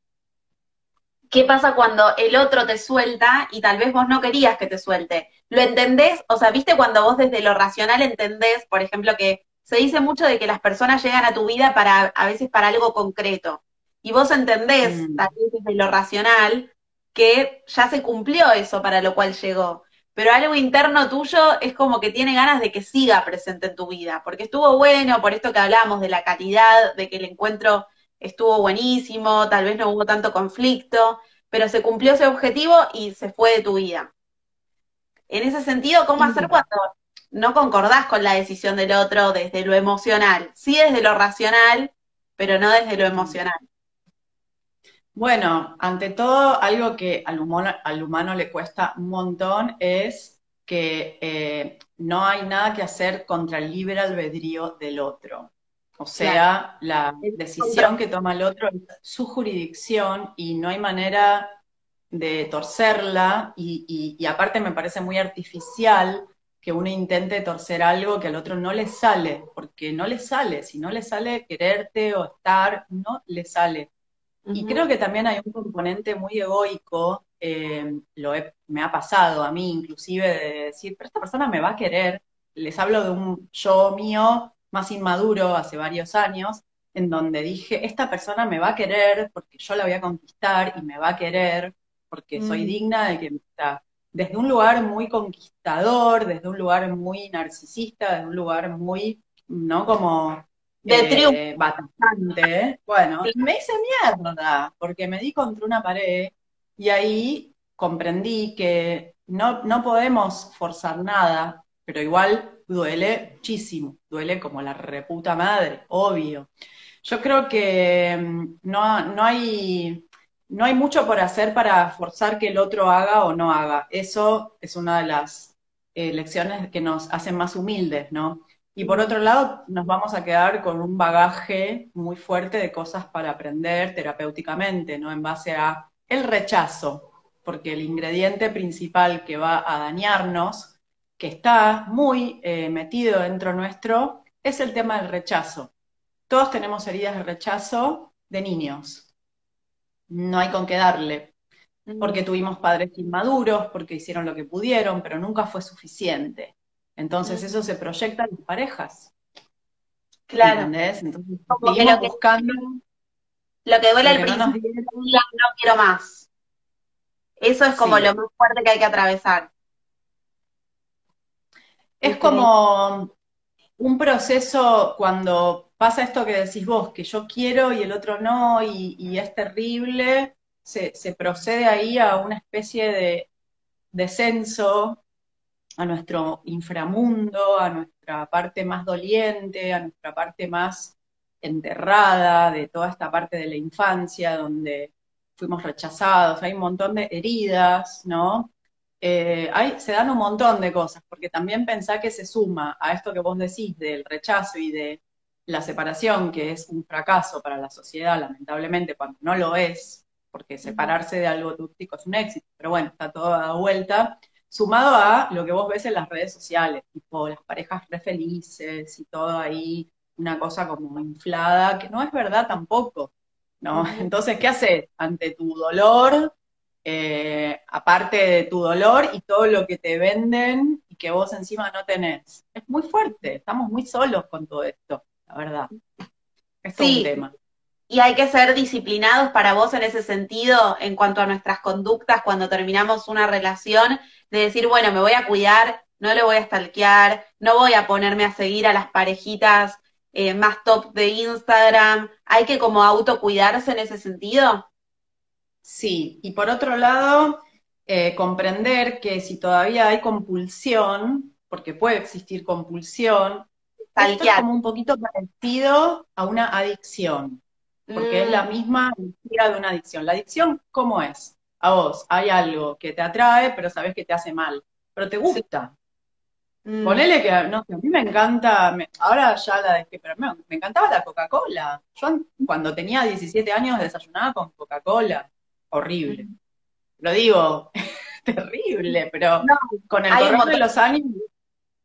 ¿Qué pasa cuando el otro te suelta y tal vez vos no querías que te suelte? ¿Lo entendés? O sea, ¿viste cuando vos desde lo racional entendés, por ejemplo, que se dice mucho de que las personas llegan a tu vida para, a veces para algo concreto? Y vos entendés, mm. tal vez desde lo racional, que ya se cumplió eso para lo cual llegó pero algo interno tuyo es como que tiene ganas de que siga presente en tu vida, porque estuvo bueno, por esto que hablamos de la calidad, de que el encuentro estuvo buenísimo, tal vez no hubo tanto conflicto, pero se cumplió ese objetivo y se fue de tu vida. En ese sentido, ¿cómo hacer cuando no concordás con la decisión del otro desde lo emocional? Sí desde lo racional, pero no desde lo emocional. Bueno, ante todo, algo que al humano, le cuesta un montón es que eh, no hay nada que hacer contra el libre albedrío del otro. O sea, la decisión que toma el otro es su jurisdicción y no hay manera de torcerla y, y, aparte me parece muy artificial que uno intente torcer algo que al otro no le sale, porque no le sale, si no le sale quererte o estar, no le sale. Y creo que también hay un componente muy egoico, eh, lo me ha pasado a mí inclusive, de decir, pero esta persona me va a querer. Les hablo de un yo mío más inmaduro hace varios años, en donde dije, esta persona me va a querer porque yo la voy a conquistar y me va a querer porque soy mm. digna de que me está. Desde un lugar muy conquistador, desde un lugar muy narcisista, desde un lugar muy, ¿no? Como de eh, triunfo. Bastante. Bueno, me hice mierda, porque me di contra una pared y ahí comprendí que no, no podemos forzar nada, pero igual duele muchísimo, duele como la reputa madre, obvio. Yo creo que mm, no, no, hay, no hay mucho por hacer para forzar que el otro haga o no haga. Eso es una de las eh, lecciones que nos hacen más humildes, ¿no? Y por otro lado, nos vamos a quedar con un bagaje muy fuerte de cosas para aprender terapéuticamente, ¿no? En base a el rechazo, porque el ingrediente principal que va a dañarnos, que está muy eh, metido dentro nuestro, es el tema del rechazo. Todos tenemos heridas de rechazo de niños. No hay con qué darle, porque tuvimos padres inmaduros, porque hicieron lo que pudieron, pero nunca fue suficiente. Entonces eso se proyecta en parejas. Claro. ¿Entendés? Entonces seguimos buscando. Lo que duele al principio no, no quiero más. Eso es como lo más fuerte que hay que atravesar. Es como un proceso cuando pasa esto que decís vos, que yo quiero y el otro no, y, es terrible, se, se, procede ahí a una especie de descenso a nuestro inframundo, a nuestra parte más doliente, a nuestra parte más enterrada de toda esta parte de la infancia donde fuimos rechazados, hay un montón de heridas, ¿no? Eh, hay, se dan un montón de cosas, porque también pensá que se suma a esto que vos decís del rechazo y de la separación, que es un fracaso para la sociedad, lamentablemente, cuando no lo es, porque separarse de algo tóxico es un éxito, pero bueno, está todo a vuelta sumado a lo que vos ves en las redes sociales, tipo las parejas re felices y todo ahí, una cosa como inflada, que no es verdad tampoco, ¿no? Entonces, ¿qué haces ante tu dolor? Eh, aparte de tu dolor y todo lo que te venden y que vos encima no tenés. Es muy fuerte, estamos muy solos con todo esto, la verdad. Es un tema. Y hay que ser disciplinados para vos en ese sentido, en cuanto a nuestras conductas cuando terminamos una relación, de decir, bueno, me voy a cuidar, no le voy a stalkear, no voy a ponerme a seguir a las parejitas eh, más top de Instagram. ¿Hay que como autocuidarse en ese sentido? Sí, y por otro lado, eh, comprender que si todavía hay compulsión, porque puede existir compulsión, esto es como un poquito parecido a una adicción, porque es la mm. misma idea de una adicción. La adicción, ¿cómo es? A vos hay algo que te atrae, pero sabes que te hace mal, pero te gusta. Mm. Ponele que, no sé, a mí me encanta, ahora ya la dejé, pero me, me encantaba la Coca-Cola. Yo cuando tenía 17 años desayunaba con Coca-Cola. Horrible. Mm. Lo digo, terrible, pero con el correr de los años,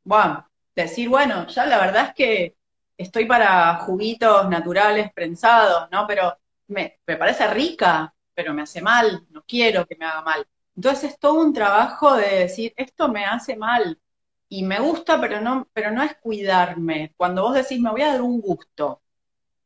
bueno, decir, bueno, ya la verdad es que estoy para juguitos naturales prensados, ¿no? Pero me, me parece rica, pero me hace mal, no quiero que me haga mal. Entonces es todo un trabajo de decir, esto me hace mal, y me gusta, pero no, pero no es cuidarme. Cuando vos decís, me voy a dar un gusto,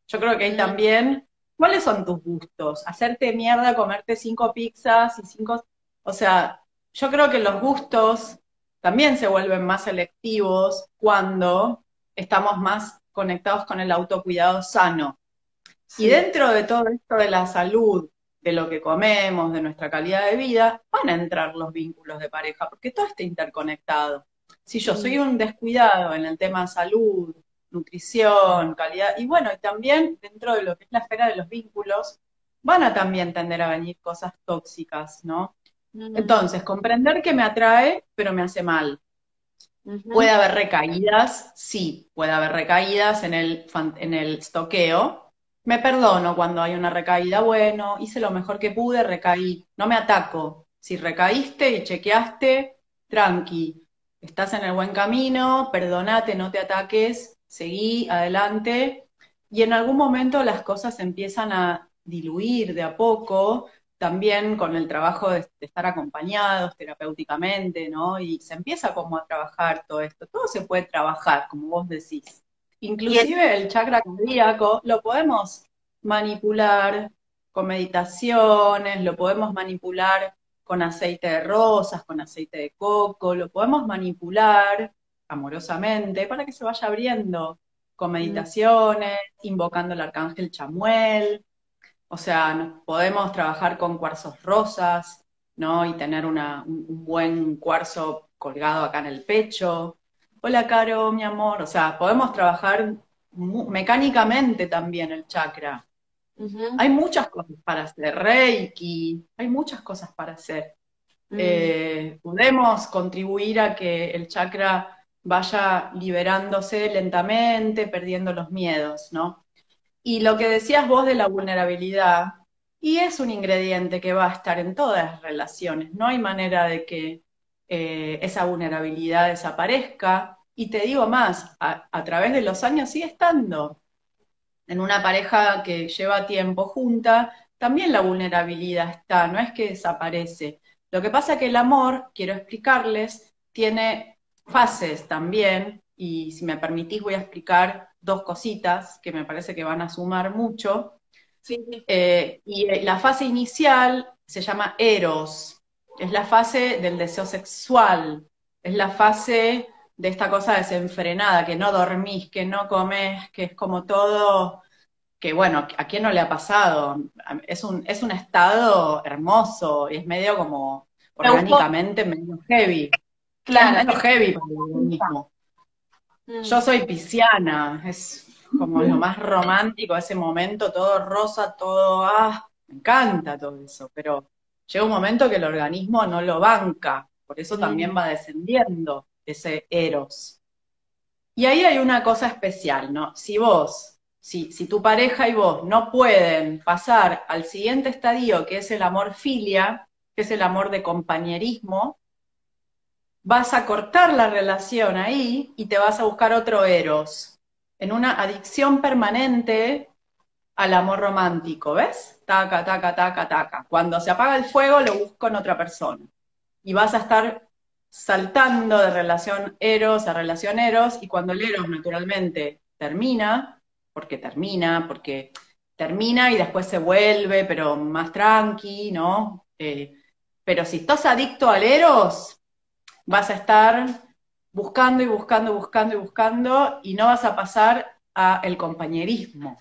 yo creo que ahí también, ¿cuáles son tus gustos? Hacerte mierda, comerte cinco pizzas y cinco, o sea, yo creo que los gustos también se vuelven más selectivos cuando estamos más conectados con el autocuidado sano. Y dentro de todo esto de la salud, de lo que comemos, de nuestra calidad de vida, van a entrar los vínculos de pareja, porque todo está interconectado. Si yo soy un descuidado en el tema salud, nutrición, calidad, y bueno, y también dentro de lo que es la esfera de los vínculos, van a también tender a venir cosas tóxicas, ¿no? Entonces, comprender que me atrae, pero me hace mal. ¿Puede haber recaídas? Sí, puede haber recaídas en el, en el estoqueo. Me perdono cuando hay una recaída, bueno, hice lo mejor que pude, recaí. No me ataco. Si recaíste y chequeaste, tranqui estás en el buen camino, perdonate, no te ataques, seguí adelante, y en algún momento las cosas empiezan a diluir de a poco, también con el trabajo de, estar acompañados terapéuticamente, ¿no? Y se empieza como a trabajar todo esto. Todo se puede trabajar, como vos decís. Inclusive el chakra cardíaco lo podemos manipular con meditaciones, lo podemos manipular con aceite de rosas, con aceite de coco, lo podemos manipular amorosamente para que se vaya abriendo con mm. meditaciones, invocando al arcángel Chamuel, o sea, podemos trabajar con cuarzos rosas, ¿no? Y tener un, buen cuarzo colgado acá en el pecho. Hola, Caro, mi amor. O sea, podemos trabajar mecánicamente también el chakra. Hay muchas cosas para hacer, Reiki, hay muchas cosas para hacer. Mm. Eh, podemos contribuir a que el chakra vaya liberándose lentamente, perdiendo los miedos, ¿no? Y lo que decías vos de la vulnerabilidad, y es un ingrediente que va a estar en todas las relaciones, no hay manera de que eh, esa vulnerabilidad desaparezca, y te digo más, a través de los años sigue estando, en una pareja que lleva tiempo junta, también la vulnerabilidad está, no es que desaparece. Lo que pasa es que el amor, quiero explicarles, tiene fases también, y si me permitís voy a explicar dos cositas que me parece que van a sumar mucho. Eh, y eh, la fase inicial se llama eros, es la fase del deseo sexual, es la fase de esta cosa desenfrenada, que no dormís, que no comes, que es como todo, que bueno, ¿a quién no le ha pasado? Es un, es un estado hermoso y es medio como orgánicamente medio heavy. Claro. heavy para el organismo. Mm. Yo soy pisciana, es como lo más romántico ese momento, todo rosa, todo, ah, me encanta todo eso, pero llega un momento que el organismo no lo banca, por eso también va descendiendo ese eros. Y ahí hay una cosa especial, ¿no? Si vos, si, si tu pareja y vos no pueden pasar al siguiente estadio, que es el amor filia, que es el amor de compañerismo, vas a cortar la relación ahí y te vas a buscar otro eros, en una adicción permanente al amor romántico, ¿ves? Taca, taca, taca, taca. Cuando se apaga el fuego, lo busco en otra persona. Y vas a estar saltando de relación eros a relación eros, y cuando el eros naturalmente termina, porque termina, porque termina y después se vuelve, pero más tranqui, ¿no? Eh, pero si estás adicto al eros, vas a estar buscando y buscando, buscando y buscando, y no vas a pasar a el compañerismo,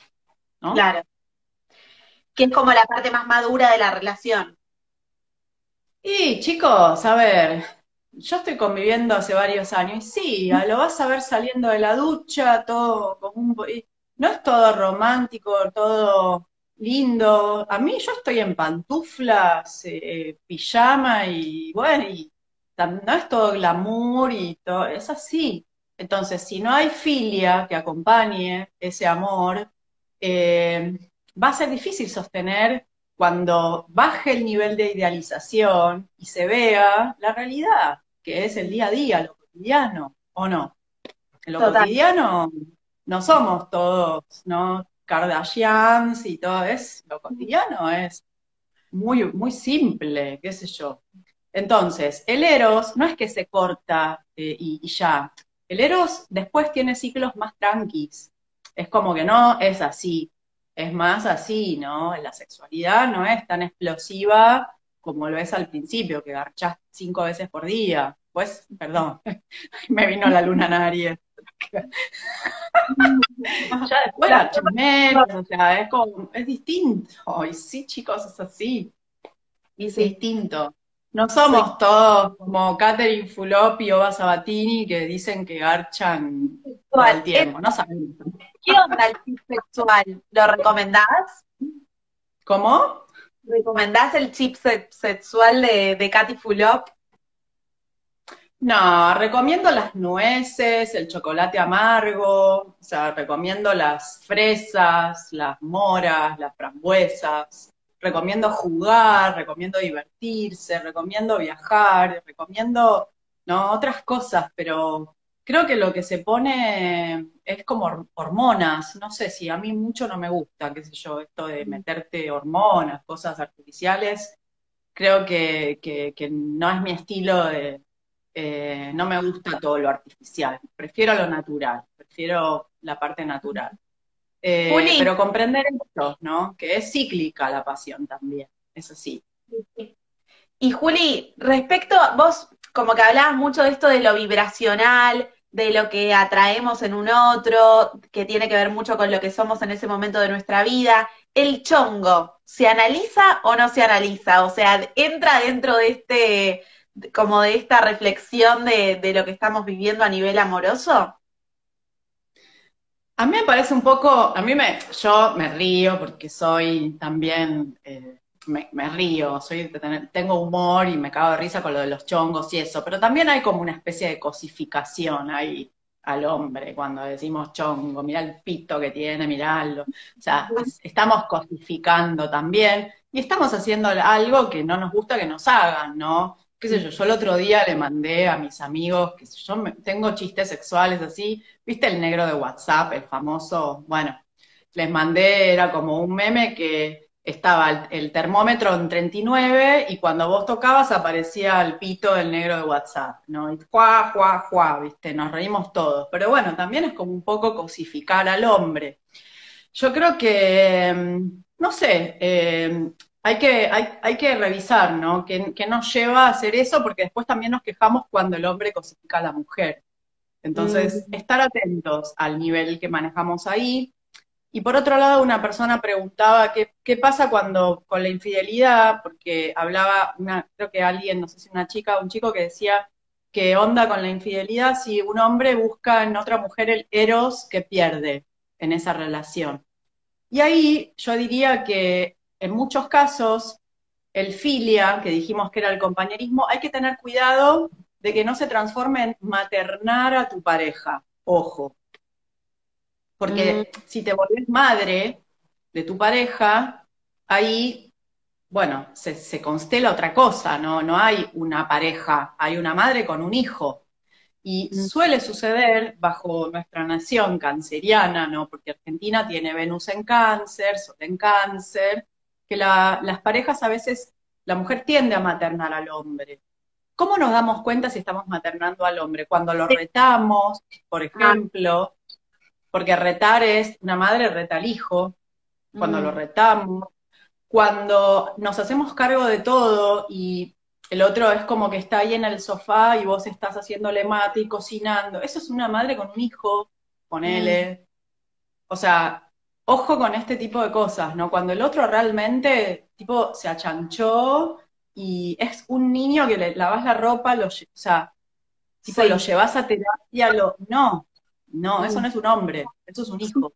¿no? Claro. Que es como la parte más madura de la relación. Y chicos, a ver, yo estoy conviviendo hace varios años y sí, lo vas a ver saliendo de la ducha, todo como un... No es todo romántico, todo lindo. A mí yo estoy en pantuflas, eh, pijama y bueno, y no es todo glamour y todo, es así. Entonces, si no hay filia que acompañe ese amor, eh, va a ser difícil sostener cuando baje el nivel de idealización y se vea la realidad, que es el día a día, lo cotidiano, ¿o no? En lo cotidiano no somos todos, ¿no? Kardashians y todo es, lo cotidiano es muy, muy simple, qué sé yo. Entonces, el Eros no es que se corta eh, y, ya. El Eros después tiene ciclos más tranquis. Es como que no es así, es más así, ¿no? La sexualidad no es tan explosiva como lo es al principio, que garchás cinco veces por día. Pues, perdón, me vino la luna Aries. ya después la o sea, es como, es distinto. Y sí, chicos, es así. Es distinto. No somos todos como Catherine Fulop y Oba Sabatini que dicen que garchan todo el tiempo, no sabemos. ¿Qué onda el chip sexual? ¿Lo recomendás? ¿Cómo? ¿Recomendás el chip sexual de, de Katy Fulop? No, recomiendo las nueces, el chocolate amargo, o sea, recomiendo las fresas, las moras, las frambuesas, recomiendo jugar, recomiendo divertirse, recomiendo viajar, recomiendo, no, otras cosas, pero creo que lo que se pone es como hormonas, no sé si a mí mucho no me gusta, qué sé yo, esto de meterte hormonas, cosas artificiales, creo que, que no es mi estilo de eh, no me gusta todo lo artificial, prefiero lo natural, prefiero la parte natural. Eh, pero comprender esto, ¿no? Que es cíclica la pasión también, eso sí. Y Juli, respecto, vos como que hablabas mucho de esto de lo vibracional, de lo que atraemos en un otro, que tiene que ver mucho con lo que somos en ese momento de nuestra vida. El chongo, ¿se analiza o no se analiza? O sea, ¿entra dentro de este como de esta reflexión de, lo que estamos viviendo a nivel amoroso? A mí me parece un poco, a mí me, yo me río porque soy también, eh, me, río, soy, tengo humor y me cago de risa con lo de los chongos y eso, pero también hay como una especie de cosificación ahí al hombre cuando decimos chongo, mira el pito que tiene, miralo. O sea, estamos cosificando también y estamos haciendo algo que no nos gusta que nos hagan, ¿no? Qué sé yo, yo el otro día le mandé a mis amigos, que yo tengo chistes sexuales así, viste el negro de WhatsApp, el famoso, bueno, les mandé, era como un meme que estaba el, termómetro en 39 y cuando vos tocabas aparecía el pito del negro de WhatsApp, ¿no? Y juá, juá, juá, viste, nos reímos todos. Pero bueno, también es como un poco cosificar al hombre. Yo creo que, mm, no sé, eh, hay que, hay, que revisar, ¿no? ¿Qué, nos lleva a hacer eso? Porque después también nos quejamos cuando el hombre cosifica a la mujer. Entonces, mm. estar atentos al nivel que manejamos ahí. Y por otro lado, una persona preguntaba qué, qué pasa cuando con la infidelidad, porque hablaba, una, creo que alguien, no sé si una chica o un chico que decía qué onda con la infidelidad si un hombre busca en otra mujer el eros que pierde en esa relación. Y ahí yo diría que en muchos casos, el filia, que dijimos que era el compañerismo, hay que tener cuidado de que no se transforme en maternar a tu pareja. Ojo. Porque mm. si te volvés madre de tu pareja, ahí, bueno, se, constela otra cosa, ¿no? No hay una pareja, hay una madre con un hijo. Y mm. suele suceder bajo nuestra nación canceriana, ¿no? Porque Argentina tiene Venus en cáncer, Sol en cáncer, que las parejas a veces, la mujer tiende a maternar al hombre. ¿Cómo nos damos cuenta si estamos maternando al hombre? Cuando lo retamos, por ejemplo, porque retar es, una madre reta al hijo, cuando lo mm. retamos, cuando nos hacemos cargo de todo y el otro es como que está ahí en el sofá y vos estás haciéndole mate y cocinando. Eso es una madre con un hijo, ponele. O sea, ojo con este tipo de cosas, ¿no? Cuando el otro realmente, tipo, se achanchó y es un niño que le lavas la ropa, lo, o sea, tipo, lo llevas a terapia, lo... No, no, eso mm. no es un hombre, eso es un hijo.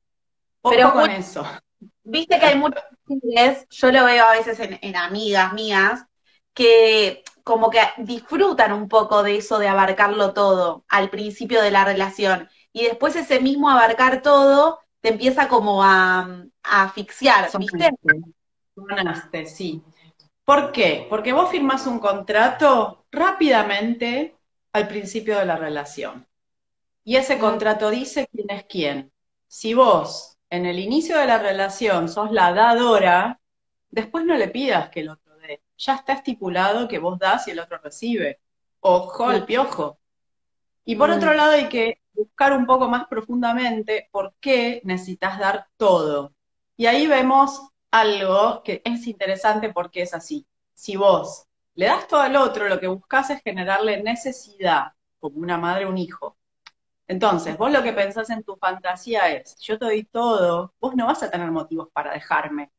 Ojo Pero con eso. Viste que hay muchas mujeres, yo lo veo a veces en, amigas mías, que como que disfrutan un poco de eso de abarcarlo todo al principio de la relación. Y después ese mismo abarcar todo te empieza como a, asfixiar, ¿viste? Sonaste, sí. ¿Por qué? Porque vos firmás un contrato rápidamente al principio de la relación. Y ese contrato dice quién es quién. Si vos en el inicio de la relación sos la dadora, después no le pidas que el otro dé. Ya está estipulado que vos das y el otro recibe. Ojo al piojo. Y por otro lado hay que buscar un poco más profundamente por qué necesitas dar todo. Y ahí vemos algo que es interesante porque es así. Si vos le das todo al otro, lo que buscas es generarle necesidad, como una madre o un hijo. Entonces, vos lo que pensás en tu fantasía es, yo te doy todo, vos no vas a tener motivos para dejarme,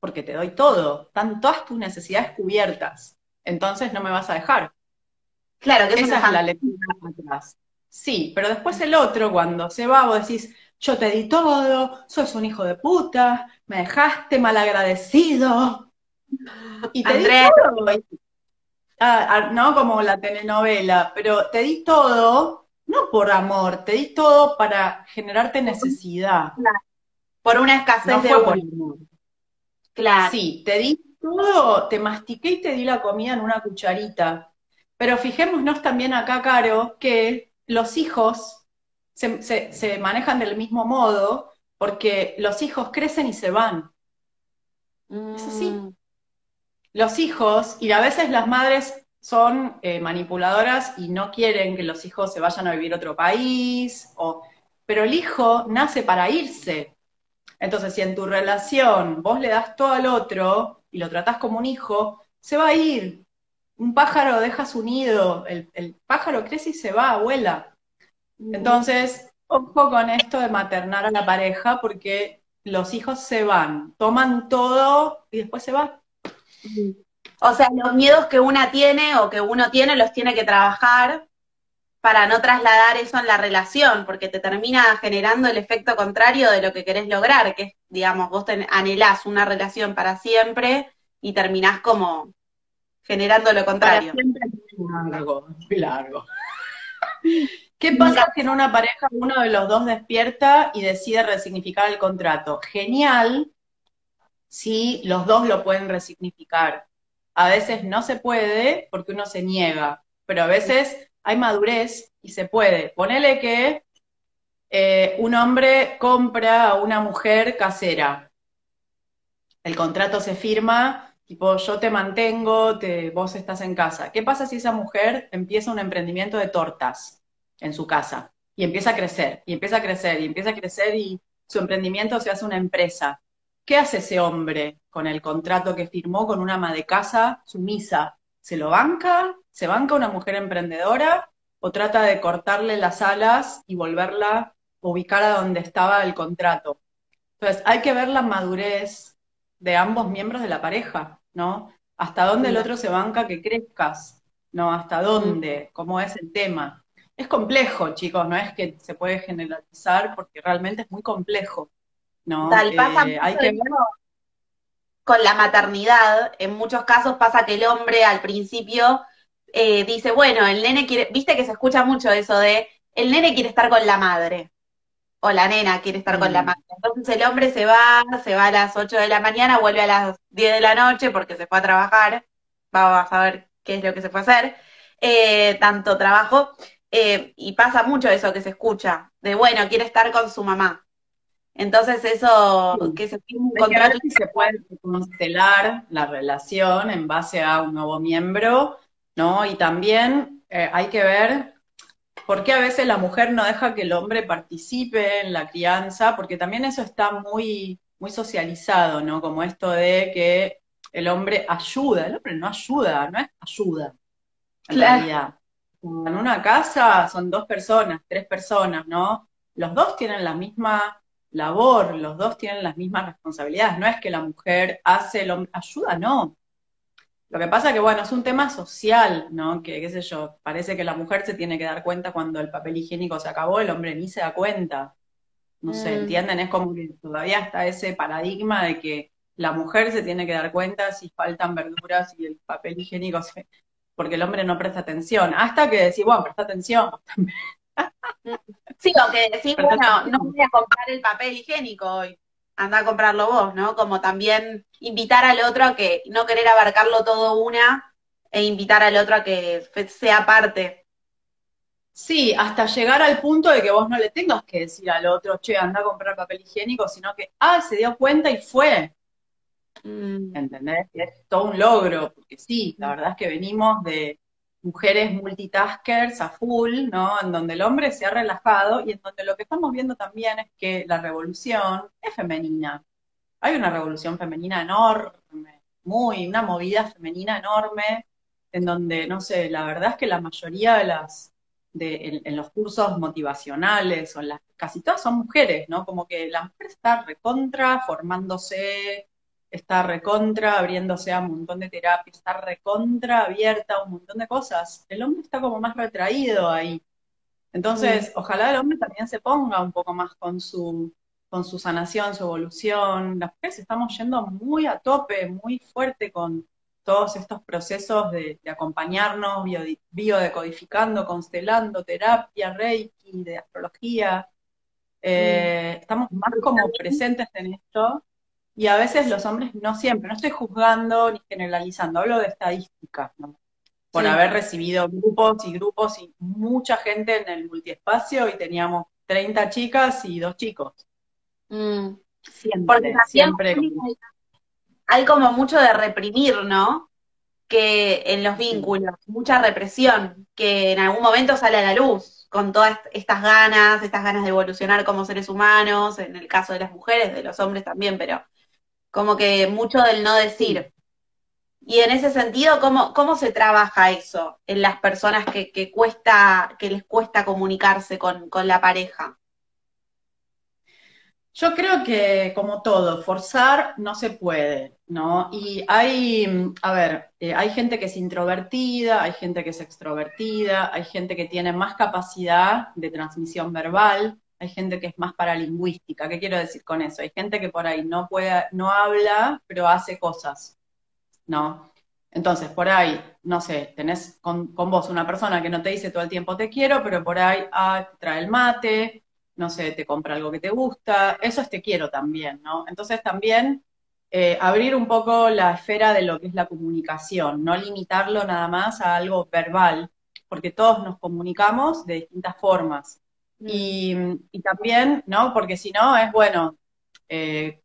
porque te doy todo, están todas tus necesidades cubiertas, entonces no me vas a dejar. Claro, que esa es la lectura atrás. Sí, pero después el otro, cuando se va, vos decís, yo te di todo, sos un hijo de puta, me dejaste malagradecido. Y te di todo. Ah, ah, no como la telenovela, pero te di todo no por amor, te di todo para generarte necesidad. Por una escasez de por amor. Claro. Sí, te di todo, te mastiqué y te di la comida en una cucharita. Pero fijémonos también acá, Caro, que los hijos se, manejan del mismo modo porque los hijos crecen y se van. Es así. Mm. Los hijos, y a veces las madres son eh, manipuladoras y no quieren que los hijos se vayan a vivir a otro país, o, pero el hijo nace para irse. Entonces, si en tu relación vos le das todo al otro y lo tratás como un hijo, se va a ir. Un pájaro deja su nido, el, el pájaro crece y se va, abuela. Entonces, ojo con esto de maternar a la pareja porque los hijos se van, toman todo y después se van. O sea, los miedos que una tiene o que uno tiene los tiene que trabajar para no trasladar eso en la relación, porque te termina generando el efecto contrario de lo que querés lograr, que es, digamos, vos anhelás una relación para siempre y terminás como generando lo contrario. Largo, muy largo. ¿Qué pasa si en una pareja uno de los dos despierta y decide resignificar el contrato? Genial si los dos lo pueden resignificar a veces no se puede porque uno se niega, pero a veces hay madurez y se puede. Ponele que eh, un hombre compra a una mujer casera. El contrato se firma, tipo, yo te mantengo, te, vos estás en casa. ¿Qué pasa si esa mujer empieza un emprendimiento de tortas en su casa? Y empieza a crecer, y empieza a crecer, y empieza a crecer, y su emprendimiento se hace una empresa. ¿Qué hace ese hombre con el contrato que firmó con una ama de casa sumisa? ¿Se lo banca? ¿Se banca una mujer emprendedora? ¿O trata de cortarle las alas y volverla a ubicar a donde estaba el contrato? Entonces, hay que ver la madurez de ambos miembros de la pareja, ¿no? Hasta dónde el otro se banca que crezcas, ¿no? Hasta dónde, cómo es el tema. Es complejo, chicos, no es que se puede generalizar porque realmente es muy complejo. ¿no? Tal, pasa eh, hay que con la maternidad, en muchos casos pasa que el hombre al principio eh, dice, bueno, el nene quiere, viste que se escucha mucho eso de, el nene quiere estar con la madre, o la nena quiere estar con la mm. madre. Entonces el hombre se va, se va a las 8 de la mañana, vuelve a las 10 de la noche porque se fue a trabajar, vamos a ver qué es lo que se fue a hacer, eh, tanto trabajo, y pasa mucho eso que se escucha, de bueno, quiere estar con su mamá. Entonces eso, que se un contrato y se puede constelar la relación en base a un nuevo miembro, ¿no? Y también eh, hay que ver por qué a veces la mujer no deja que el hombre participe en la crianza, porque también eso está muy, muy socializado, ¿no? Como esto de que el hombre ayuda, el hombre no ayuda, no es ayuda, en realidad. En una casa son dos personas, tres personas, ¿no? Los dos tienen la misma labor, los dos tienen las mismas responsabilidades, no es que la mujer hace, lo, ayuda, no. Lo que pasa que, bueno, es un tema social, ¿no? Que, qué sé yo, parece que la mujer se tiene que dar cuenta cuando el papel higiénico se acabó, el hombre ni se da cuenta. No sé, Mm, ¿entienden? Es como que todavía está ese paradigma de que la mujer se tiene que dar cuenta si faltan verduras y el papel higiénico se... porque el hombre no presta atención. Hasta que decís, bueno, presta atención. Sí, o que decís, bueno, no voy a comprar el papel higiénico hoy, anda a comprarlo vos, ¿no? Como también invitar al otro a que no querer abarcarlo todo una e invitar al otro a que sea parte. Sí, hasta llegar al punto de que vos no le tengas que decir al otro, che, anda a comprar papel higiénico, sino que, ah, se dio cuenta y fue. Mm, ¿entendés? Es todo un logro, porque sí, la verdad es que venimos de mujeres multitaskers a full, ¿no? En donde el hombre se ha relajado y en donde lo que estamos viendo también es que la revolución es femenina. Hay una revolución femenina enorme, muy, una movida femenina enorme, en donde, no sé, la verdad es que la mayoría de las, de, en, los cursos motivacionales, o en las, casi todas son mujeres, ¿no? Como que la mujer está recontra formándose, está recontra abriéndose a un montón de terapias, está recontra abierta a un montón de cosas. El hombre está como más retraído ahí. mm, Entonces, ojalá el hombre también se ponga un poco más con su, con su sanación, su evolución. Las mujeres estamos yendo muy a tope, muy fuerte con todos estos procesos de, de acompañarnos, bio- biodecodificando, constelando, terapia, reiki, de astrología. mm. Eh, estamos más como presentes en esto y a veces los hombres no siempre, no estoy juzgando ni generalizando, hablo de estadísticas, ¿no? Por Sí. haber recibido grupos y grupos y mucha gente en el multiespacio y teníamos 30 chicas y dos chicos. Mm. Porque Siempre, también siempre. Hay como mucho de reprimir, ¿no? Que en los Sí. vínculos, mucha represión, que en algún momento sale a la luz, con todas est- estas ganas, estas ganas de evolucionar como seres humanos, en el caso de las mujeres, de los hombres también, pero como que mucho del no decir. Y en ese sentido, ¿cómo, cómo se trabaja eso en las personas que, que cuesta, que les cuesta comunicarse con, con la pareja? Yo creo que, como todo, forzar no se puede, ¿no? Y hay, a ver, eh, hay gente que es introvertida, hay gente que es extrovertida, hay gente que tiene más capacidad de transmisión verbal, hay gente que es más paralingüística. ¿Qué quiero decir con eso? Hay gente que por ahí no puede, no habla, pero hace cosas, ¿no? Entonces, por ahí, no sé, tenés con, con vos una persona que no te dice todo el tiempo te quiero, pero por ahí ah, trae el mate, no sé, te compra algo que te gusta, eso es te quiero también, ¿no? Entonces también eh, abrir un poco la esfera de lo que es la comunicación, no limitarlo nada más a algo verbal, porque todos nos comunicamos de distintas formas. Mm, Y, y también, ¿no? Porque si no, es bueno, eh,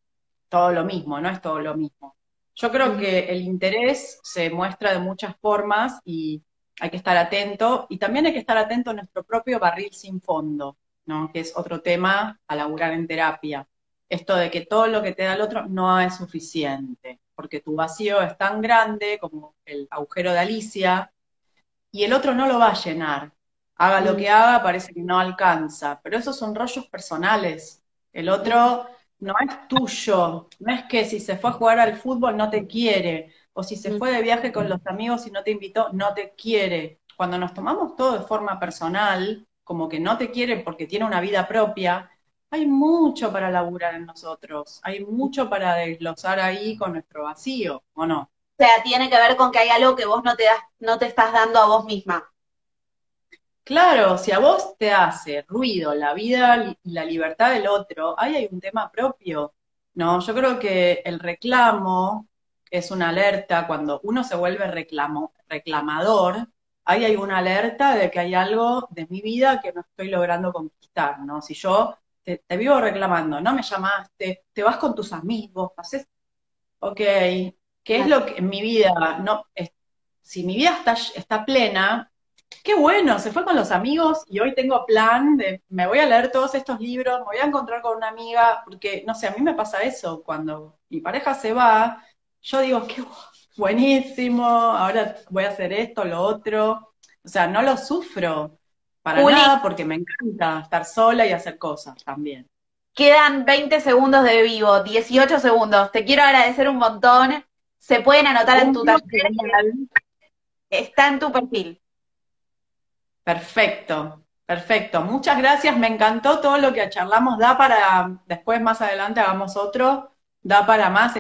todo lo mismo, no es todo lo mismo. Yo creo que el interés se muestra de muchas formas y hay que estar atento, y también hay que estar atento a nuestro propio barril sin fondo, ¿no? Que es otro tema a laburar en terapia. Esto de que todo lo que te da el otro no es suficiente, porque tu vacío es tan grande como el agujero de Alicia, y el otro no lo va a llenar. Haga lo mm, que haga, parece que no alcanza, pero esos son rollos personales. El otro no es tuyo, no es que si se fue a jugar al fútbol no te quiere, o si se mm. fue de viaje con los amigos y no te invitó, no te quiere. Cuando nos tomamos todo de forma personal, como que no te quiere porque tiene una vida propia, hay mucho para laburar en nosotros, hay mucho para desglosar ahí con nuestro vacío, ¿o no? O sea, tiene que ver con que hay algo que vos no te das, no te estás dando a vos misma. Claro, si a vos te hace ruido la vida y la libertad del otro, ahí hay un tema propio, ¿no? Yo creo que el reclamo es una alerta, cuando uno se vuelve reclamo, reclamador, ahí hay una alerta de que hay algo de mi vida que no estoy logrando conquistar, ¿no? Si yo te, te vivo reclamando, no me llamaste, te vas con tus amigos, haces, ok, ¿qué es lo que en mi vida, no, es- si mi vida está, está plena, Qué bueno, se fue con los amigos y hoy tengo plan de, me voy a leer todos estos libros, me voy a encontrar con una amiga, porque, no sé, a mí me pasa eso, cuando mi pareja se va, yo digo, qué bu- buenísimo, ahora voy a hacer esto, lo otro, o sea, no lo sufro para nada porque me encanta estar sola y hacer cosas también. Quedan 20 segundos de vivo, 18 segundos. Te quiero agradecer un montón. Se pueden anotar en tu taller. Está en tu perfil. Perfecto, perfecto. Muchas gracias. Me encantó todo lo que charlamos. Da para, después más adelante hagamos otro. Da para más.